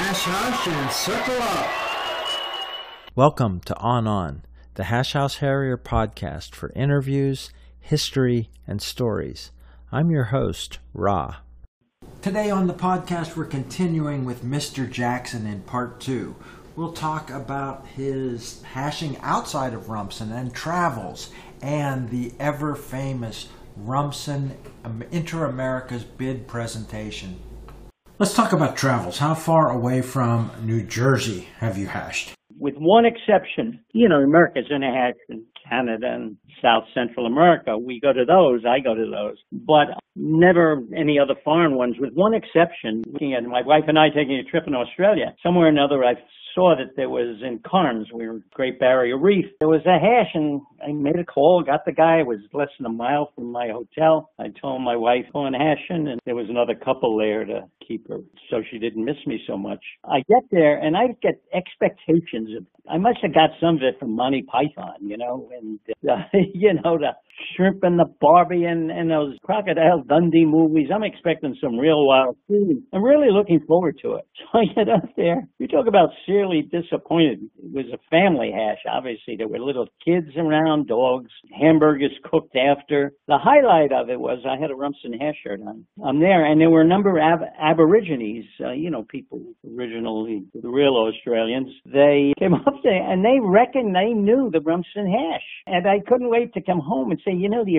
hash and circle up. Welcome to On On, the Hash House Harrier podcast for interviews, history, and stories. I'm your host, Ra. Today on the podcast, we're continuing with Mr. Jackson in part two. We'll talk about his hashing outside of Rumson and travels and the ever famous Rumson um, Inter Americas bid presentation. Let's talk about travels. How far away from New Jersey have you hashed? With one exception, you know, America's in a hash in Canada and South Central America. We go to those. I go to those. But never any other foreign ones, with one exception. Looking at my wife and I taking a trip in Australia, somewhere or another, I saw that there was in Cairns, we were Great Barrier Reef. There was a hash, and I made a call, got the guy. It was less than a mile from my hotel. I told my wife on hashing, and there was another couple there to keep her so she didn't miss me so much. I get there, and I get expectations of. I must have got some of it from Monty Python, you know, and uh, you know the shrimp and the Barbie and, and those Crocodile Dundee movies. I'm expecting some real wild food. I'm really looking forward to it. So I get up there. You talk about severely disappointed. It was a family hash, obviously. There were little kids around, dogs, hamburgers cooked after. The highlight of it was I had a Rumson hash shirt on. I'm there, and there were a number of ab- Aborigines, uh, you know, people originally, the real Australians. They came up there, and they reckoned they knew the Rumson hash. And I couldn't wait to come home and say, you know, the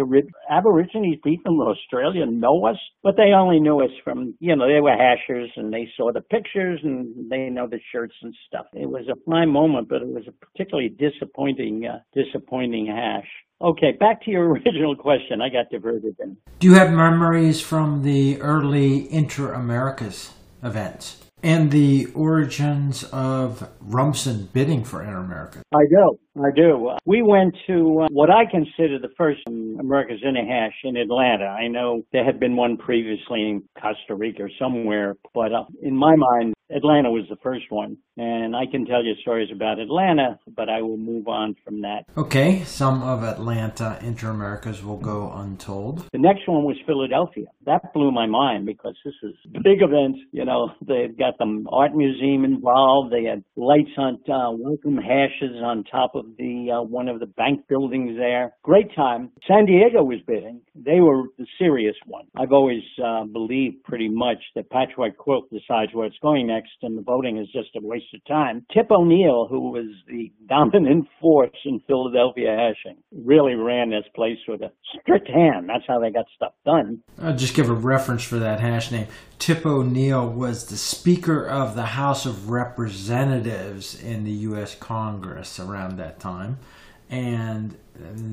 Aborigines people in Australia know us, but they only knew us from, you know, they were hashers and they saw the pictures and they know the shirts and stuff. It was a fine moment, but it was a particularly disappointing, uh, disappointing hash. Okay, back to your original question. I got diverted then. Do you have memories from the early Inter Americas events? and the origins of Rumson bidding for Inter America. I do. I do. We went to uh, what I consider the first America's in a Hash in Atlanta. I know there had been one previously in Costa Rica or somewhere, but uh, in my mind, Atlanta was the first one. And I can tell you stories about Atlanta, but I will move on from that. Okay, some of Atlanta Inter Americas will go untold. The next one was Philadelphia. That blew my mind because this is a big event. You know, they've got the art museum involved. They had lights on uh, welcome hashes on top of the uh, one of the bank buildings there. Great time. San Diego was bidding. They were the serious one. I've always uh, believed pretty much that Patchwork Quilt decides where it's going next, and the voting is just a waste of time. Tip O'Neill, who was the dominant force in Philadelphia hashing, really ran this place with a strict hand. That's how they got stuff done. I'll just give a reference for that hash name. Tip O'Neill was the Speaker of the House of Representatives in the U.S. Congress around that time. And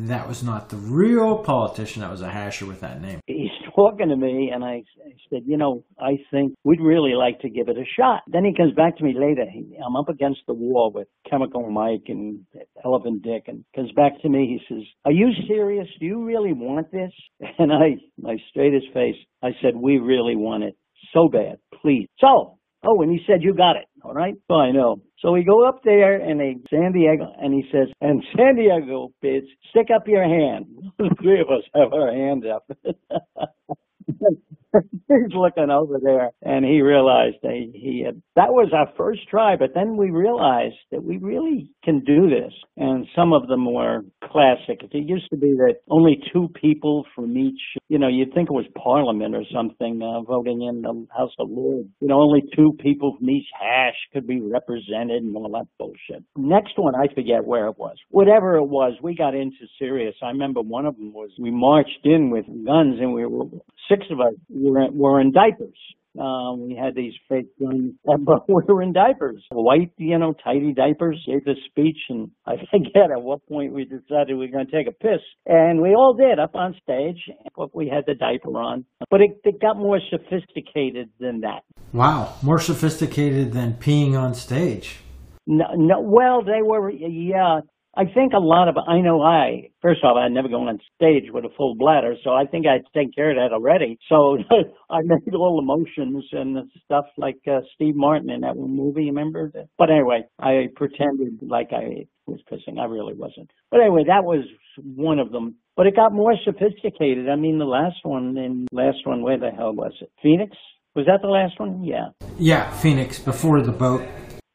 that was not the real politician, that was a hasher with that name. He's talking to me, and I, I said, You know, I think we'd really like to give it a shot. Then he comes back to me later. He, I'm up against the wall with Chemical Mike and Elephant Dick, and comes back to me. He says, Are you serious? Do you really want this? And I, my straightest face, I said, We really want it so bad. Please. So, oh, and he said, You got it. All right. I know. So we go up there and they San Diego and he says, and San Diego bids, stick up your hand. the three of us have our hands up. he's looking over there and he realized that he had, that was our first try, but then we realized that we really can do this. And some of them were classic. It used to be that only two people from each, you know, you'd think it was Parliament or something uh, voting in the House of Lords. You know, only two people from each hash could be represented and all that bullshit. Next one, I forget where it was. Whatever it was, we got into serious. I remember one of them was we marched in with guns and we were six of us were, were in diapers. Um, we had these fake guns, but we were in diapers, white, you know, tidy diapers. Gave the speech, and I forget at what point we decided we were going to take a piss, and we all did up on stage. But we had the diaper on, but it, it got more sophisticated than that. Wow, more sophisticated than peeing on stage. No, no, well, they were, yeah, I think a lot of, I know I, first off, I'd never go on stage with a full bladder, so I think I'd taken care of that already. So I made all the motions and stuff like uh, Steve Martin in that one movie, remember? But anyway, I pretended like I was pissing. I really wasn't. But anyway, that was one of them. But it got more sophisticated. I mean, the last one, and last one, where the hell was it? Phoenix? Was that the last one? Yeah. Yeah, Phoenix before the boat.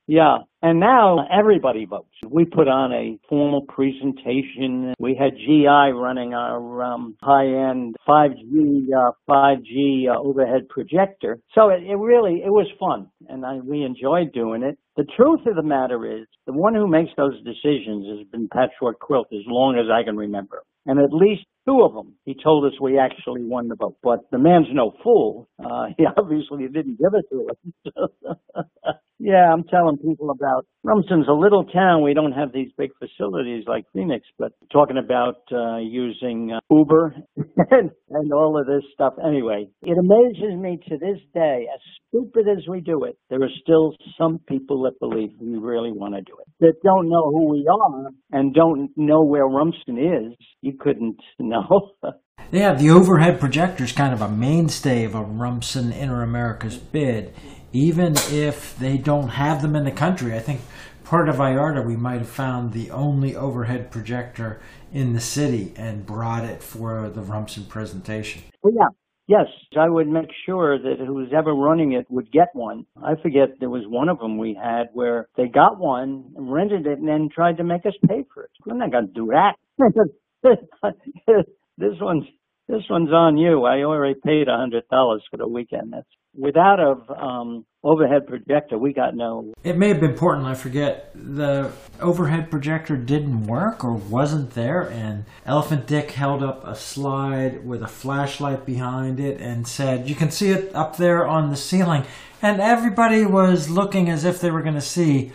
Yeah. And now everybody votes. We put on a formal presentation. We had GI running our um, high-end 5G uh, 5G uh, overhead projector. So it, it really it was fun, and I, we enjoyed doing it. The truth of the matter is, the one who makes those decisions has been Patchwork Quilt as long as I can remember. And at least two of them, he told us we actually won the vote. But the man's no fool. Uh, he obviously didn't give it to us. yeah, I'm telling people about Rumson's a little town. We don't have these big facilities like Phoenix, but talking about uh, using uh, Uber and, and all of this stuff. Anyway, it amazes me to this day, as stupid as we do it, there are still some people that believe we really want to do it, that don't know who we are and don't know where Rumson is. You couldn't know. yeah, the overhead projector is kind of a mainstay of a Rumson Inter Americas bid even if they don't have them in the country. I think Puerto Vallarta, we might have found the only overhead projector in the city and brought it for the Rumson presentation. Well, yeah. Yes, I would make sure that who's ever running it would get one. I forget there was one of them we had where they got one, rented it, and then tried to make us pay for it. We're not going to do that. this one's this one's on you. I already paid a hundred dollars for the weekend. That's without a um, overhead projector. We got no. It may have been Portland. I forget. The overhead projector didn't work or wasn't there, and Elephant Dick held up a slide with a flashlight behind it and said, "You can see it up there on the ceiling." And everybody was looking as if they were going to see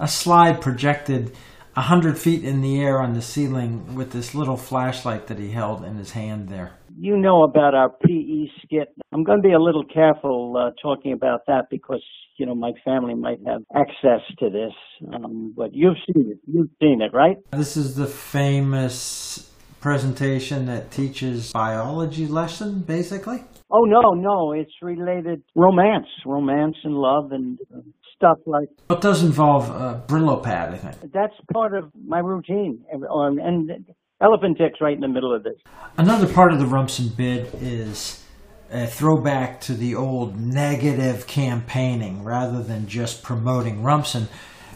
a slide projected a hundred feet in the air on the ceiling with this little flashlight that he held in his hand there. You know about our PE skit. I'm going to be a little careful uh, talking about that because you know my family might have access to this. Um, but you've seen it. You've seen it, right? This is the famous presentation that teaches biology lesson, basically. Oh no, no, it's related romance, romance and love and uh, stuff like. It does involve a Brillo pad, I think. That's part of my routine, and, and Elephant Dick's right in the middle of this. Another part of the Rumson bid is a throwback to the old negative campaigning rather than just promoting Rumson.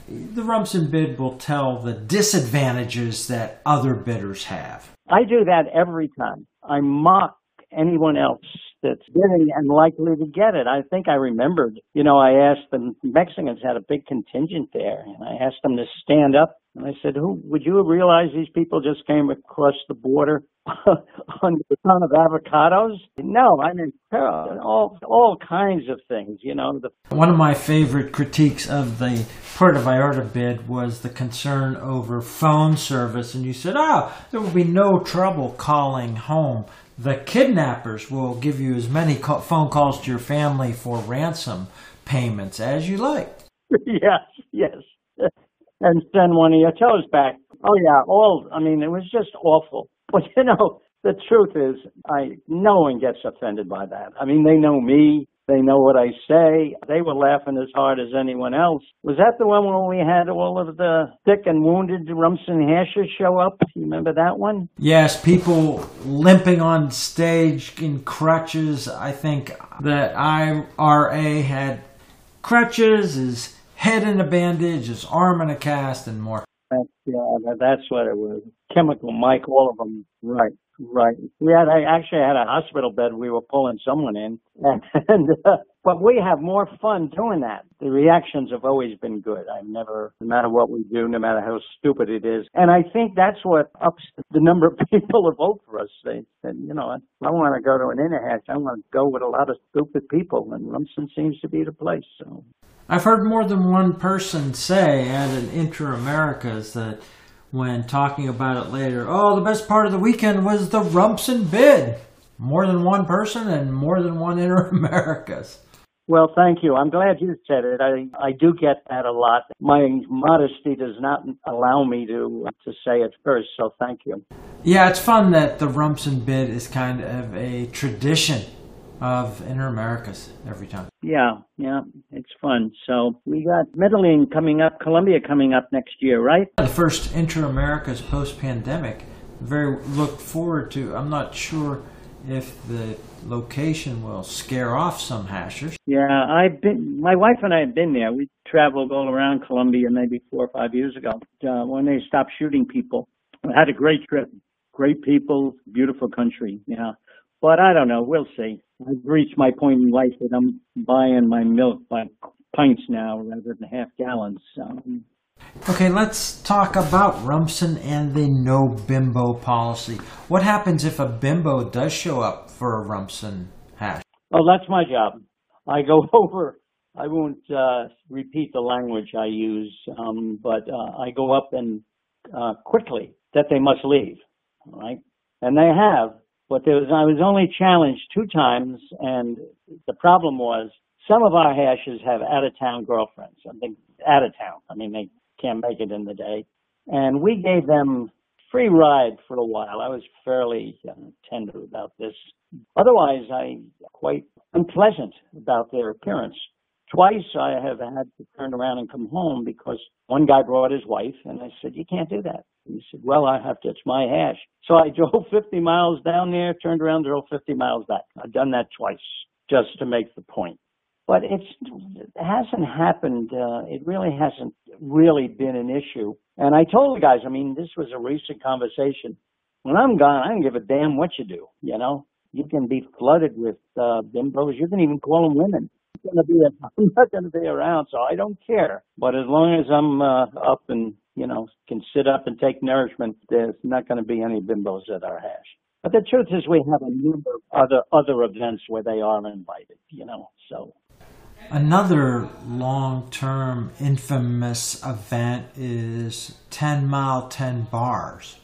The Rumson bid will tell the disadvantages that other bidders have. I do that every time. I mock anyone else that's bidding and likely to get it. I think I remembered, you know, I asked the Mexicans had a big contingent there, and I asked them to stand up. And I said, "Who would you realize these people just came across the border on the ton of avocados?" No, I mean all all kinds of things. You know, the one of my favorite critiques of the Puerto Vallarta bid was the concern over phone service, and you said, "Oh, there will be no trouble calling home." The kidnappers will give you as many phone calls to your family for ransom payments as you like. yes, yes. And send one of your toes back. Oh yeah, all I mean it was just awful. But you know, the truth is I no one gets offended by that. I mean they know me. They know what I say. They were laughing as hard as anyone else. Was that the one when we had all of the sick and wounded Rumson hashers show up? You remember that one? Yes, people limping on stage in crutches. I think that IRA had crutches, his head in a bandage, his arm in a cast, and more. That's, yeah, that's what it was. Chemical Mike, all of them. Right. Right. We had I actually had a hospital bed. We were pulling someone in, and uh, but we have more fun doing that. The reactions have always been good. I've never, no matter what we do, no matter how stupid it is, and I think that's what ups the number of people who vote for us. They said, you know, I want to go to an interhash. I want to go with a lot of stupid people, and Rumson seems to be the place. So. I've heard more than one person say at an Inter Americas that when talking about it later. Oh, the best part of the weekend was the Rumson bid. More than one person and more than one Inter Americas. Well, thank you. I'm glad you said it. I, I do get that a lot. My modesty does not allow me to to say it first, so thank you. Yeah, it's fun that the Rumson bid is kind of a tradition of Inter Americas every time. Yeah, yeah, it's fun. So we got Medellin coming up, Colombia coming up next year, right? The first Inter Americas post pandemic. Very look forward to. I'm not sure if the location will scare off some hashers. Yeah, I've been. My wife and I have been there. We traveled all around Colombia maybe four or five years ago uh, when they stopped shooting people. I had a great trip. Great people, beautiful country. Yeah, but I don't know. We'll see. I've reached my point in life that I'm buying my milk by pints now rather than half gallons. Um, Okay, let's talk about Rumson and the no bimbo policy. What happens if a bimbo does show up for a Rumson hash? Oh, that's my job. I go over. I won't uh, repeat the language I use, um, but uh, I go up and uh, quickly that they must leave, right? And they have, but there was I was only challenged two times, and the problem was some of our hashes have out of town girlfriends. I think out of town. I mean, they can't make it in the day. And we gave them free ride for a while. I was fairly uh, tender about this. Otherwise, I quite unpleasant about their appearance. Twice I have had to turn around and come home because one guy brought his wife and I said, you can't do that. He said, well, I have to, it's my hash. So I drove 50 miles down there, turned around, drove 50 miles back. I've done that twice just to make the point but it's it hasn't happened. Uh, it really hasn't really been an issue. And I told the guys, I mean, this was a recent conversation. When I'm gone, I don't give a damn what you do. You know, you can be flooded with uh, bimbos. You can even call them women. I'm, gonna be, I'm not going to be around, so I don't care. But as long as I'm uh, up and you know can sit up and take nourishment, there's not going to be any bimbos at our hash. But the truth is, we have a number of other other events where they are invited. You know, so Another long term infamous event is 10 Mile 10 Bars.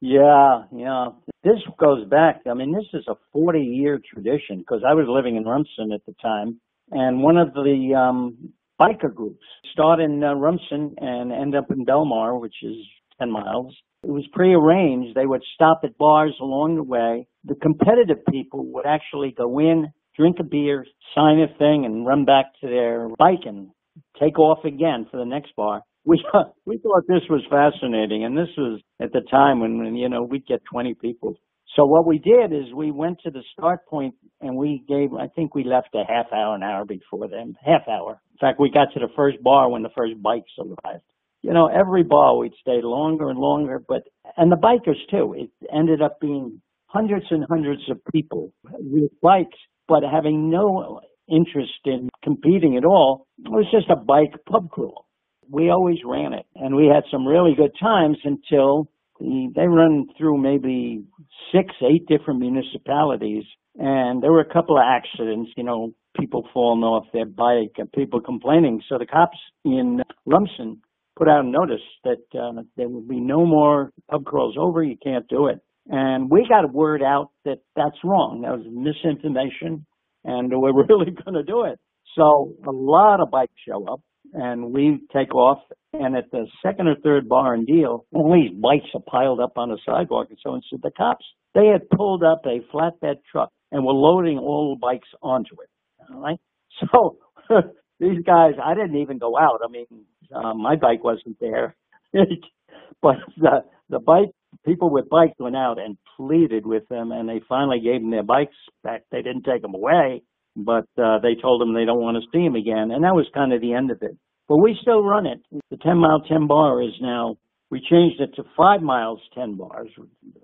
Yeah, yeah. This goes back, I mean, this is a 40 year tradition because I was living in Rumson at the time. And one of the um, biker groups start in uh, Rumson and end up in Belmar, which is 10 miles. It was prearranged. They would stop at bars along the way. The competitive people would actually go in drink a beer, sign a thing, and run back to their bike and take off again for the next bar. We we thought this was fascinating, and this was at the time when, when you know we'd get 20 people. So what we did is we went to the start point and we gave. I think we left a half hour, an hour before them. Half hour. In fact, we got to the first bar when the first bikes arrived. You know, every bar we'd stay longer and longer, but and the bikers too. It ended up being hundreds and hundreds of people with bikes but having no interest in competing at all. It was just a bike pub crawl. We always ran it, and we had some really good times until they run through maybe six, eight different municipalities, and there were a couple of accidents. You know, people falling off their bike and people complaining. So the cops in Rumson put out a notice that uh, there would be no more pub crawls over. You can't do it. And we got a word out that that's wrong. That was misinformation and we're really going to do it. So a lot of bikes show up and we take off. And at the second or third bar and deal, all these bikes are piled up on the sidewalk. And so instead, the cops, they had pulled up a flatbed truck and were loading all the bikes onto it. All right. So these guys, I didn't even go out. I mean, uh, my bike wasn't there, but the the bike people with bikes went out and pleaded with them, and they finally gave them their bikes back. They didn't take them away, but uh, they told them they don't want to see them again, and that was kind of the end of it. But we still run it. The 10 mile 10 bar is now, we changed it to 5 miles 10 bars.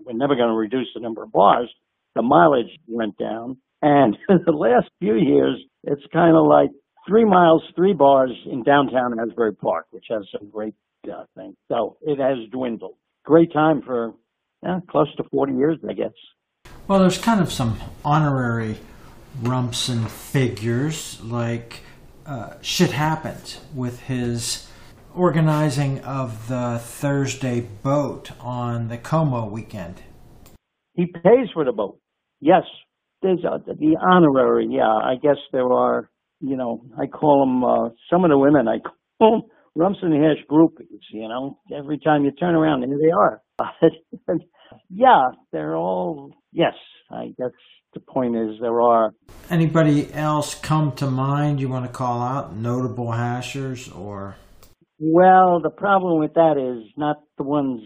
We're never going to reduce the number of bars. The mileage went down. And the last few years, it's kind of like three miles, three bars in downtown Asbury Park, which has some great uh, things. So it has dwindled great time for yeah, close to 40 years, I guess. Well, there's kind of some honorary Rumson figures, like uh, shit happened with his organizing of the Thursday boat on the Como weekend. He pays for the boat. Yes, there's a, the honorary. Yeah, I guess there are. You know, I call them uh, some of the women. I call them Rumson Hash groupies, you know. Every time you turn around, here they are. yeah, they're all, yes, I guess the point is there are. Anybody else come to mind you want to call out? Notable hashers or? Well, the problem with that is not the ones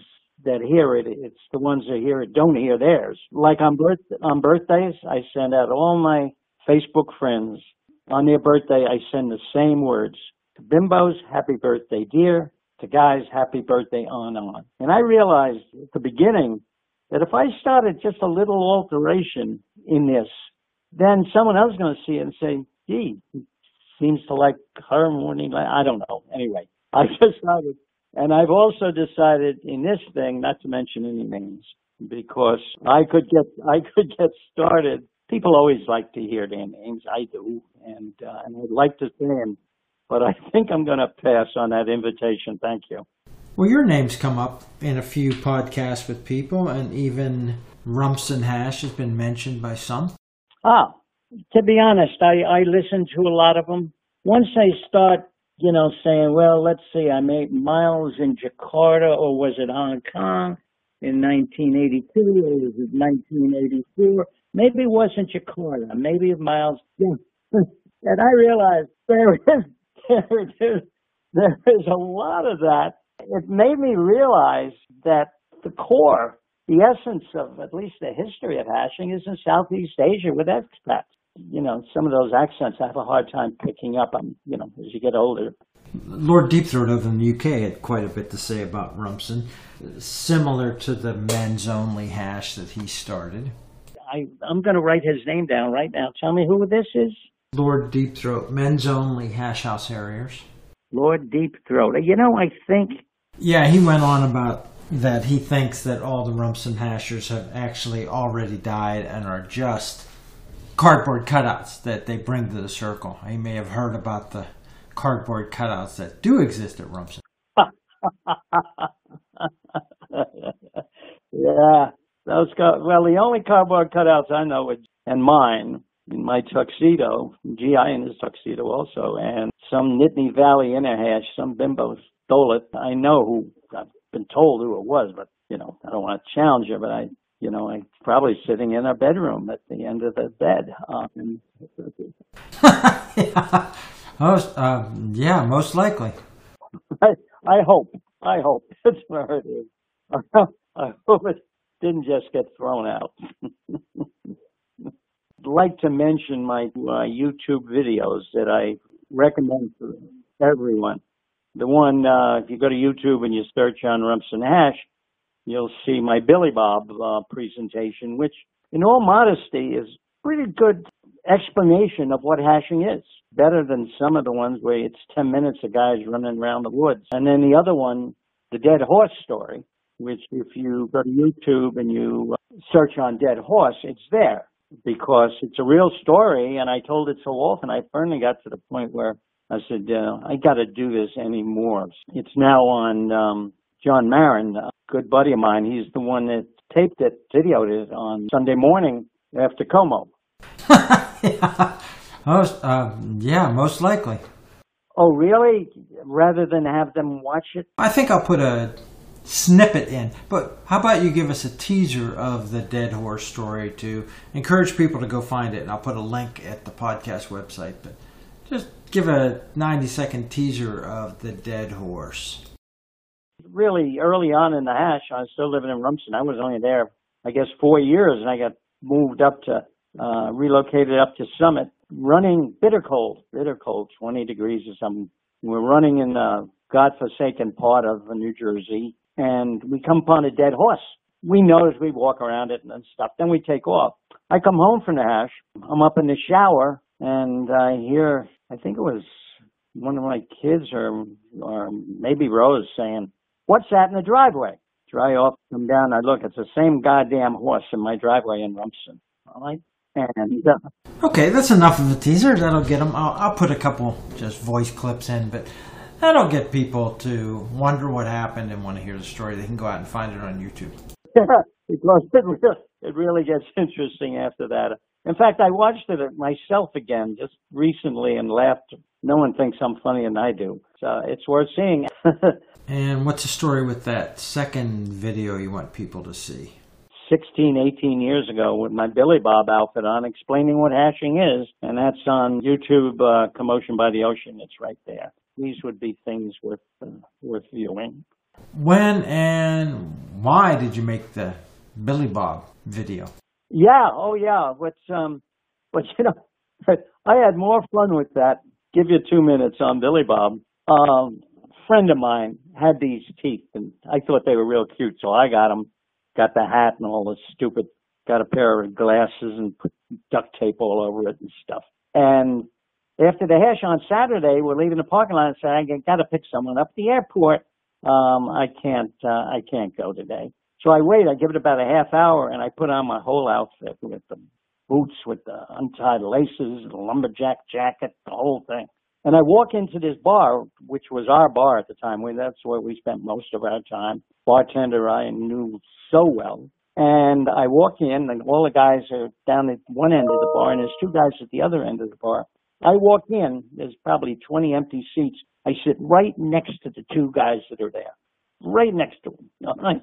that hear it. It's the ones that hear it don't hear theirs. Like on birth on birthdays, I send out all my Facebook friends on their birthday. I send the same words to bimbos, happy birthday, dear. To guys, happy birthday, on and on. And I realized at the beginning that if I started just a little alteration in this, then someone else is going to see it and say, gee, seems to like her morning. I don't know. Anyway, I decided, and I've also decided in this thing not to mention any names because I could get I could get started. People always like to hear their names. I do, and uh, and I'd like to say them, but I think I'm going to pass on that invitation. Thank you. Well, your name's come up in a few podcasts with people, and even Rumson Hash has been mentioned by some. Ah, to be honest, I, I listen to a lot of them. Once I start, you know, saying, well, let's see, I made miles in Jakarta or was it Hong Kong in 1982 or was it 1984? Maybe it wasn't Jakarta. Maybe it miles. And I realized there is, there, there is a lot of that. It made me realize that the core the essence of at least the history of hashing is in Southeast Asia with expats you know, some of those accents I have a hard time picking up. I'm, you know, as you get older. Lord Deepthroat over in the UK had quite a bit to say about Rumson, similar to the men's only hash that he started. I, I'm going to write his name down right now. Tell me who this is. Lord Deepthroat, men's only hash house harriers. Lord Deepthroat. You know, I think. Yeah, he went on about that. He thinks that all the Rumson hashers have actually already died and are just cardboard cutouts that they bring to the circle. You may have heard about the cardboard cutouts that do exist at Rumson. yeah, those car- well, the only cardboard cutouts I know and mine in my tuxedo, GI in his tuxedo also, and some Nittany Valley inner hash, some bimbo stole it. I know who, I've been told who it was, but you know, I don't want to challenge her, but I you know, I'm probably sitting in a bedroom at the end of the bed. Um, yeah. Most, uh, yeah, most likely. I, I hope. I hope that's where it is. I hope it didn't just get thrown out. Like to mention my, my YouTube videos that I recommend for everyone. The one, uh, if you go to YouTube and you search on Rumson Hash, you'll see my Billy Bob uh, presentation, which, in all modesty, is pretty good explanation of what hashing is. Better than some of the ones where it's 10 minutes of guys running around the woods. And then the other one, the dead horse story, which if you go to YouTube and you uh, search on dead horse, it's there because it's a real story. And I told it so often, I finally got to the point where I said, uh, I got to do this anymore. It's now on um, John Marin, a good buddy of mine. He's the one that taped it, videoed it on Sunday morning after Como. yeah. Most, uh, yeah, most likely. Oh, really? Rather than have them watch it? I think I'll put a snippet in. But how about you give us a teaser of the Dead Horse story to encourage people to go find it? And I'll put a link at the podcast website. But just give a 90 second teaser of the Dead Horse really early on in the hash, I was still living in Rumson. I was only there, I guess, four years, and I got moved up to, uh, relocated up to Summit, running bitter cold, bitter cold, 20 degrees or something. We're running in the godforsaken part of New Jersey, and we come upon a dead horse. We notice we walk around it and stuff. Then we take off. I come home from the hash. I'm up in the shower, and I hear, I think it was one of my kids or or maybe Rose saying, What's that in the driveway? Dry off, come down. I look, it's the same goddamn horse in my driveway in Rumson. All right. And uh, okay, that's enough of a teaser. That'll get them. I'll, I'll put a couple just voice clips in, but that'll get people to wonder what happened and want to hear the story. They can go out and find it on YouTube. Yeah, because it really, it really gets interesting after that. In fact, I watched it myself again just recently and laughed. No one thinks I'm funnier than I do. So it's worth seeing. And what's the story with that second video you want people to see? 16, 18 years ago with my Billy Bob outfit on explaining what hashing is. And that's on YouTube, uh, Commotion by the Ocean. It's right there. These would be things worth, uh, worth viewing. When and why did you make the Billy Bob video? Yeah, oh yeah. What's um, but you know, I had more fun with that. Give you two minutes on Billy Bob. Um, friend of mine had these teeth, and I thought they were real cute, so I got them. Got the hat and all the stupid. Got a pair of glasses and put duct tape all over it and stuff. And after the hash on Saturday, we're leaving the parking lot and said, I got to pick someone up at the airport. Um, I can't, uh, I can't go today. So I wait, I give it about a half hour and I put on my whole outfit with the boots with the untied laces, the lumberjack jacket, the whole thing. And I walk into this bar, which was our bar at the time. We, that's where we spent most of our time. Bartender I knew so well. And I walk in and all the guys are down at one end of the bar and there's two guys at the other end of the bar. I walk in, there's probably 20 empty seats. I sit right next to the two guys that are there. Right next to them.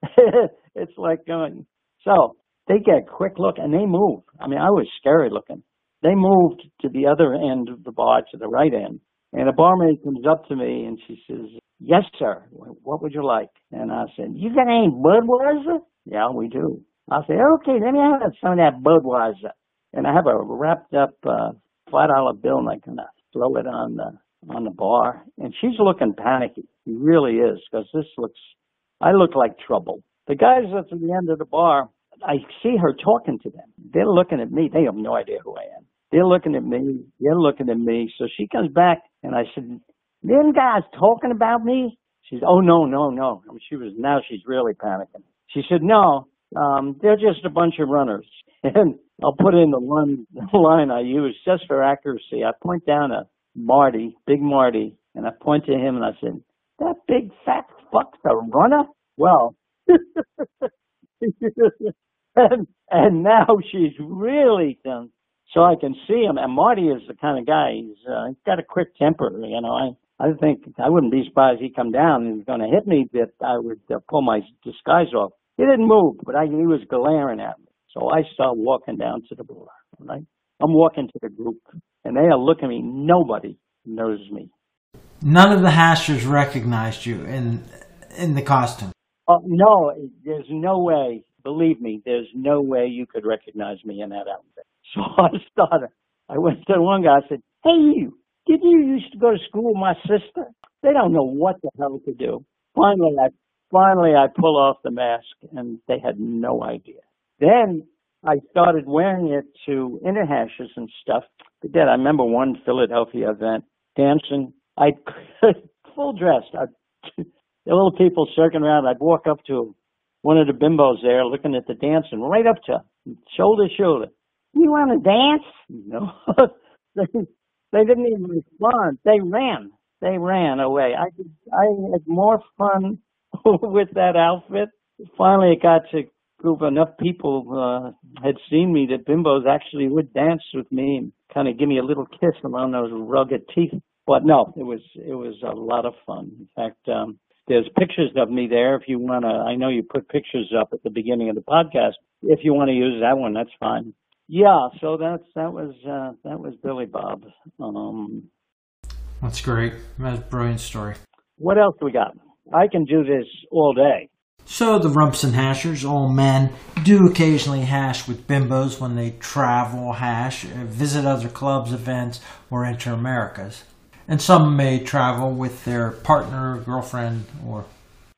it's like going, so they get a quick look and they move. I mean, I was scary looking. They moved to the other end of the bar, to the right end. And a barmaid comes up to me and she says, Yes, sir. What would you like? And I said, You got any Budweiser? Yeah, we do. I said, Okay, let me have some of that Budweiser. And I have a wrapped up uh, five dollar bill and I kind of throw it on the on the bar. And she's looking panicky. She really is because this looks. I look like trouble. The guys at the end of the bar, I see her talking to them. They're looking at me. They have no idea who I am. They're looking at me. They're looking at me. So she comes back and I said, them guys talking about me? She said, oh, no, no, no. I mean, she was, now she's really panicking. She said, no, um, they're just a bunch of runners. And I'll put in the one line I use just for accuracy. I point down at Marty, Big Marty, and I point to him and I said, that big fat fuck's a runner? Well, and, and now she's really done. So I can see him. And Marty is the kind of guy, he's, uh, he's got a quick temper. You know, I, I think I wouldn't be surprised he come down and was going to hit me that I would uh, pull my disguise off. He didn't move, but I, he was glaring at me. So I start walking down to the bar. Right? I'm walking to the group, and they are looking at me. Nobody knows me. None of the hashers recognized you in in the costume. Oh no, there's no way. Believe me, there's no way you could recognize me in that outfit. So I started. I went to one guy. I said, "Hey, you! Did you used to go to school with my sister? They don't know what the hell to do." Finally, I finally I pull off the mask, and they had no idea. Then I started wearing it to interhashes and stuff. But then I remember one Philadelphia event dancing. I full dressed. I, the little people circling around. I'd walk up to one of the bimbos there, looking at the dancing, right up to shoulder to shoulder. You want to dance? No. they, they didn't even respond. They ran. They ran away. I I had more fun with that outfit. Finally, it got to group enough people uh, had seen me that bimbos actually would dance with me and kind of give me a little kiss around those rugged teeth. But no, it was it was a lot of fun. In fact, um, there's pictures of me there. If you want to, I know you put pictures up at the beginning of the podcast. If you want to use that one, that's fine. Yeah, so that's that was uh, that was Billy Bob. Um, that's great. That's a brilliant story. What else do we got? I can do this all day. So the Rumson Hashers, all men, do occasionally hash with bimbos when they travel, hash, uh, visit other clubs, events, or enter Americas. And some may travel with their partner, girlfriend, or.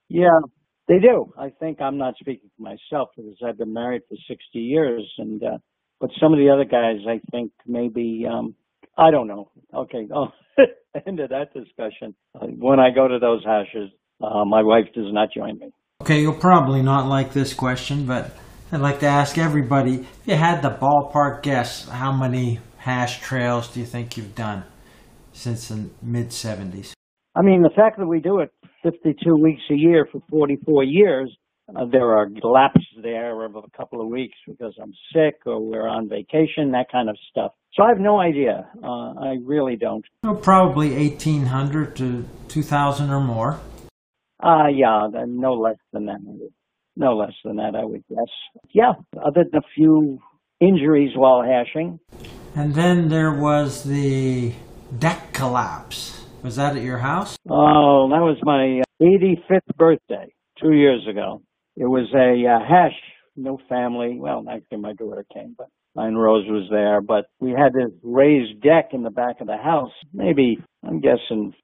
Yeah, they do. I think I'm not speaking for myself because I've been married for 60 years, and uh, but some of the other guys, I think maybe um, I don't know. Okay, oh, end of that discussion. Uh, when I go to those hashes, uh, my wife does not join me. Okay, you'll probably not like this question, but I'd like to ask everybody if you had the ballpark guess, how many hash trails do you think you've done since the mid 70s? I mean, the fact that we do it 52 weeks a year for 44 years, uh, there are lapses there of a couple of weeks because I'm sick or we're on vacation, that kind of stuff. So I have no idea. Uh, I really don't. Well, probably 1,800 to 2,000 or more. Uh, yeah, no less than that. No less than that, I would guess. Yeah, other than a few injuries while hashing. And then there was the deck collapse. Was that at your house? Oh, that was my 85th birthday two years ago. It was a uh, hash, no family. Well, actually, my daughter came, but Mine Rose was there. But we had this raised deck in the back of the house, maybe I'm guessing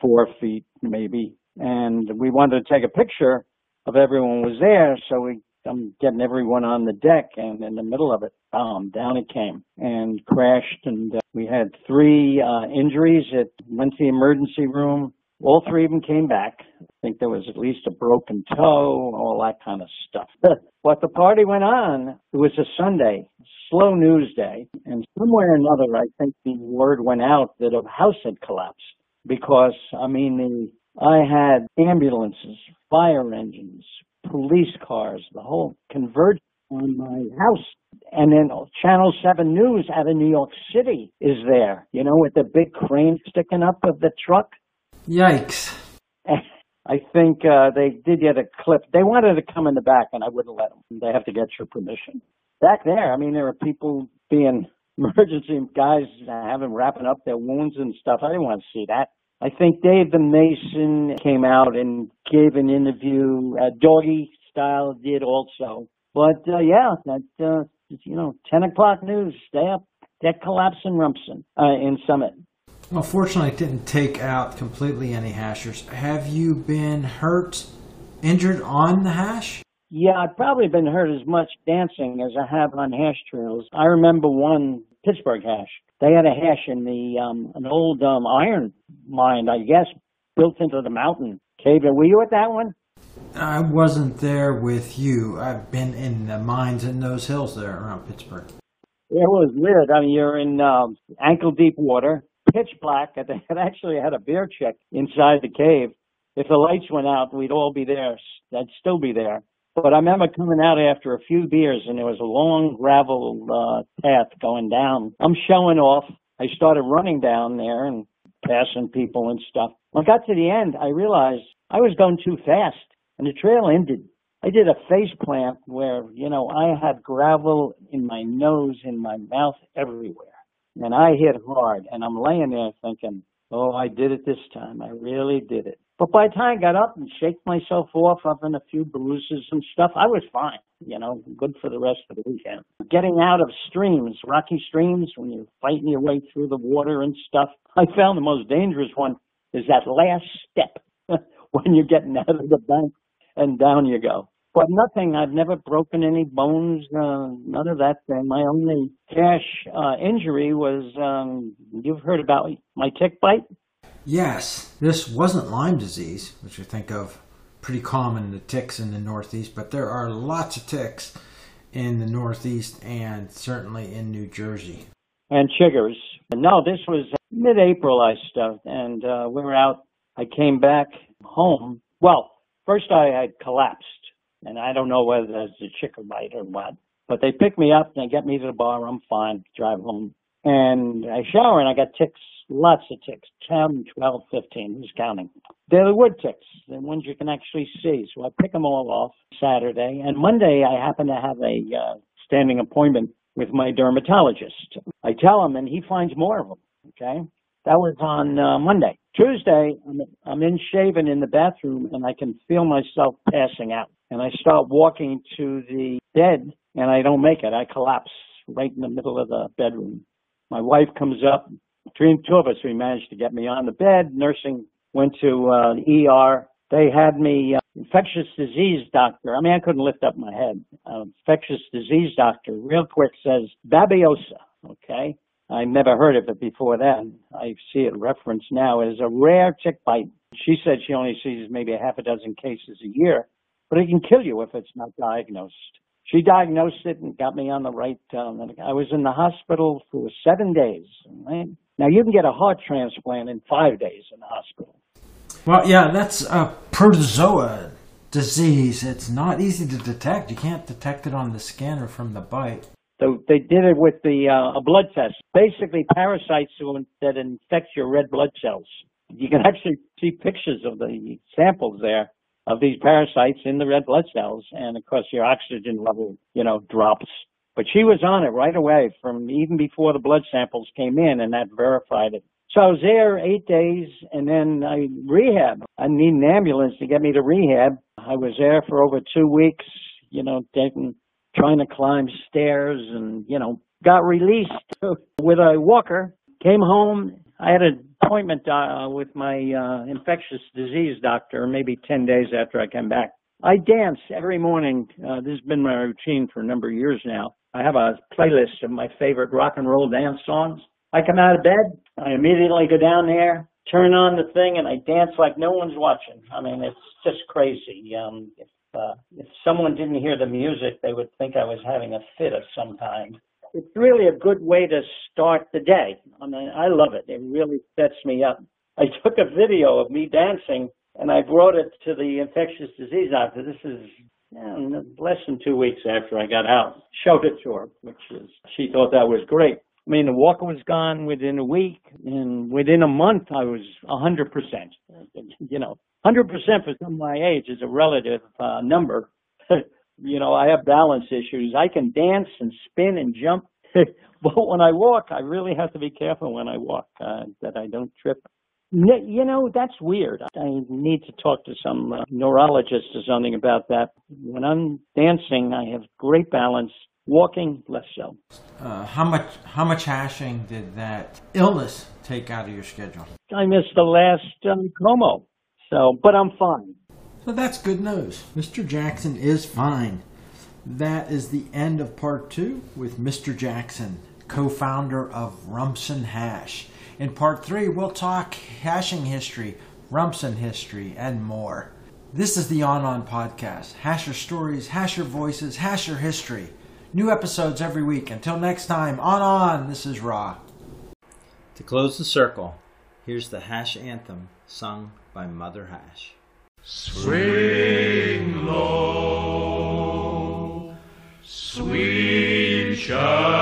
four feet, maybe. And we wanted to take a picture of everyone was there, so we I'm getting everyone on the deck, and in the middle of it, um, down it came and crashed. And uh, we had three uh, injuries. It went to the emergency room. All three of them came back. I think there was at least a broken toe, all that kind of stuff. but the party went on. It was a Sunday, slow news day, and somewhere or another, I think the word went out that a house had collapsed because, I mean, the, I had ambulances, fire engines, police cars, the whole converged on my house. And then Channel 7 News out of New York City is there, you know, with the big crane sticking up of the truck. Yikes. I think uh, they did get a clip. They wanted to come in the back, and I wouldn't let them. They have to get your permission. Back there, I mean, there were people being emergency guys having wrapping up their wounds and stuff. I didn't want to see that. I think Dave the Mason came out and gave an interview. Uh, Doggy Style did also. But uh, yeah, that uh, you know, ten o'clock news. Stay up. That collapse in Rumson uh, in Summit. Well, fortunately, it didn't take out completely any hashers. Have you been hurt, injured on the hash? Yeah, I've probably been hurt as much dancing as I have on hash trails. I remember one Pittsburgh hash. They had a hash in the um an old um iron mine, I guess, built into the mountain cave. Were you at that one? I wasn't there with you. I've been in the mines in those hills there around Pittsburgh. It was weird. I mean, you're in um, ankle deep water, pitch black. They had actually had a beer check inside the cave. If the lights went out, we'd all be there. I'd still be there. But I remember coming out after a few beers and there was a long gravel uh, path going down. I'm showing off. I started running down there and passing people and stuff. When I got to the end, I realized I was going too fast and the trail ended. I did a face plant where, you know, I had gravel in my nose, in my mouth, everywhere. And I hit hard and I'm laying there thinking, oh, I did it this time. I really did it. But by the time I got up and shaked myself off, up in a few bruises and stuff, I was fine. You know, good for the rest of the weekend. Getting out of streams, rocky streams, when you're fighting your way through the water and stuff, I found the most dangerous one is that last step when you're getting out of the bank and down you go. But nothing. I've never broken any bones. Uh, none of that thing. My only cash uh, injury was um, you've heard about my tick bite. Yes, this wasn't Lyme disease, which you think of pretty common the ticks in the Northeast, but there are lots of ticks in the Northeast and certainly in New Jersey. And chiggers. No, this was mid-April. I stuffed, and uh, we were out. I came back home. Well, first I had collapsed, and I don't know whether that's a chigger bite or what. But they picked me up and they get me to the bar. I'm fine. Drive home, and I shower and I got ticks Lots of ticks, 10, 12, 15, who's counting? They're the wood ticks, the ones you can actually see. So I pick them all off Saturday. And Monday, I happen to have a uh, standing appointment with my dermatologist. I tell him, and he finds more of them. Okay. That was on uh, Monday. Tuesday, I'm, I'm in shaving in the bathroom and I can feel myself passing out. And I start walking to the bed and I don't make it. I collapse right in the middle of the bedroom. My wife comes up, between two of us, we managed to get me on the bed. Nursing went to uh, ER. They had me uh, infectious disease doctor. I mean, I couldn't lift up my head. Uh, infectious disease doctor, real quick, says babesiosis. Okay, I never heard of it before then. I see it referenced now as a rare tick bite. She said she only sees maybe a half a dozen cases a year, but it can kill you if it's not diagnosed. She diagnosed it and got me on the right. Um, I was in the hospital for seven days. Right? Now you can get a heart transplant in five days in the hospital. Well, yeah, that's a protozoa disease. It's not easy to detect. You can't detect it on the scanner from the bite. So they did it with the uh, a blood test. Basically, parasites that infect your red blood cells. You can actually see pictures of the samples there of these parasites in the red blood cells, and of course your oxygen level, you know, drops but she was on it right away from even before the blood samples came in and that verified it. So I was there eight days and then I rehab. I need an ambulance to get me to rehab. I was there for over two weeks, you know, taking, trying to climb stairs and, you know, got released with a walker, came home. I had an appointment uh, with my uh, infectious disease doctor maybe 10 days after I came back. I dance every morning. Uh, this has been my routine for a number of years now. I have a playlist of my favorite rock and roll dance songs. I come out of bed, I immediately go down there, turn on the thing, and I dance like no one's watching. I mean, it's just crazy. Um, if uh, if someone didn't hear the music, they would think I was having a fit of some kind. It's really a good way to start the day. I mean, I love it. It really sets me up. I took a video of me dancing and I brought it to the infectious disease doctor. This is less than two weeks after I got out. Showed it to her, which is she thought that was great. I mean, the walker was gone within a week, and within a month, I was hundred percent. You know, hundred percent for some my age is a relative uh, number. you know, I have balance issues. I can dance and spin and jump, but when I walk, I really have to be careful when I walk uh, that I don't trip you know, that's weird. I need to talk to some uh, neurologist or something about that. When I'm dancing, I have great balance. Walking, less so. Uh, how much how much hashing did that illness take out of your schedule? I missed the last um, Como, so but I'm fine. So that's good news. Mr. Jackson is fine. That is the end of part two with Mr. Jackson, co-founder of Rumson Hash. In part three, we'll talk hashing history, Rumson history, and more. This is the On On Podcast. Hash your stories, hash your voices, hash your history. New episodes every week. Until next time, On On, this is Raw. To close the circle, here's the Hash Anthem sung by Mother Hash. Swing low, sweet child.